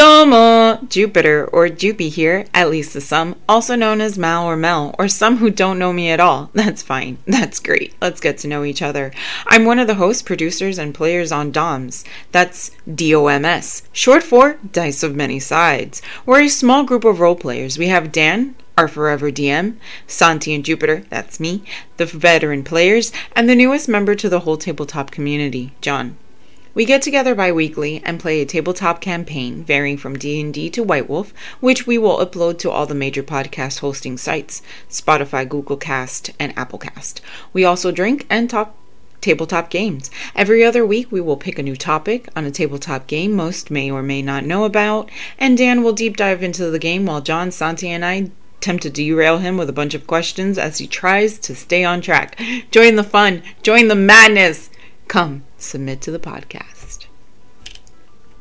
Domo! Jupiter, or Jupy here, at least to some, also known as Mal or Mel, or some who don't know me at all. That's fine. That's great. Let's get to know each other. I'm one of the hosts, producers, and players on DOMS. That's D-O-M-S, short for Dice of Many Sides. We're a small group of role players. We have Dan, our forever DM, Santi and Jupiter, that's me, the veteran players, and the newest member to the whole tabletop community, John. We get together bi-weekly and play a tabletop campaign varying from D&D to White Wolf, which we will upload to all the major podcast hosting sites, Spotify, Google Cast, and Apple Cast. We also drink and talk tabletop games. Every other week, we will pick a new topic on a tabletop game most may or may not know about, and Dan will deep dive into the game while John, Santi, and I attempt to derail him with a bunch of questions as he tries to stay on track. Join the fun, join the madness. Come, submit to the podcast.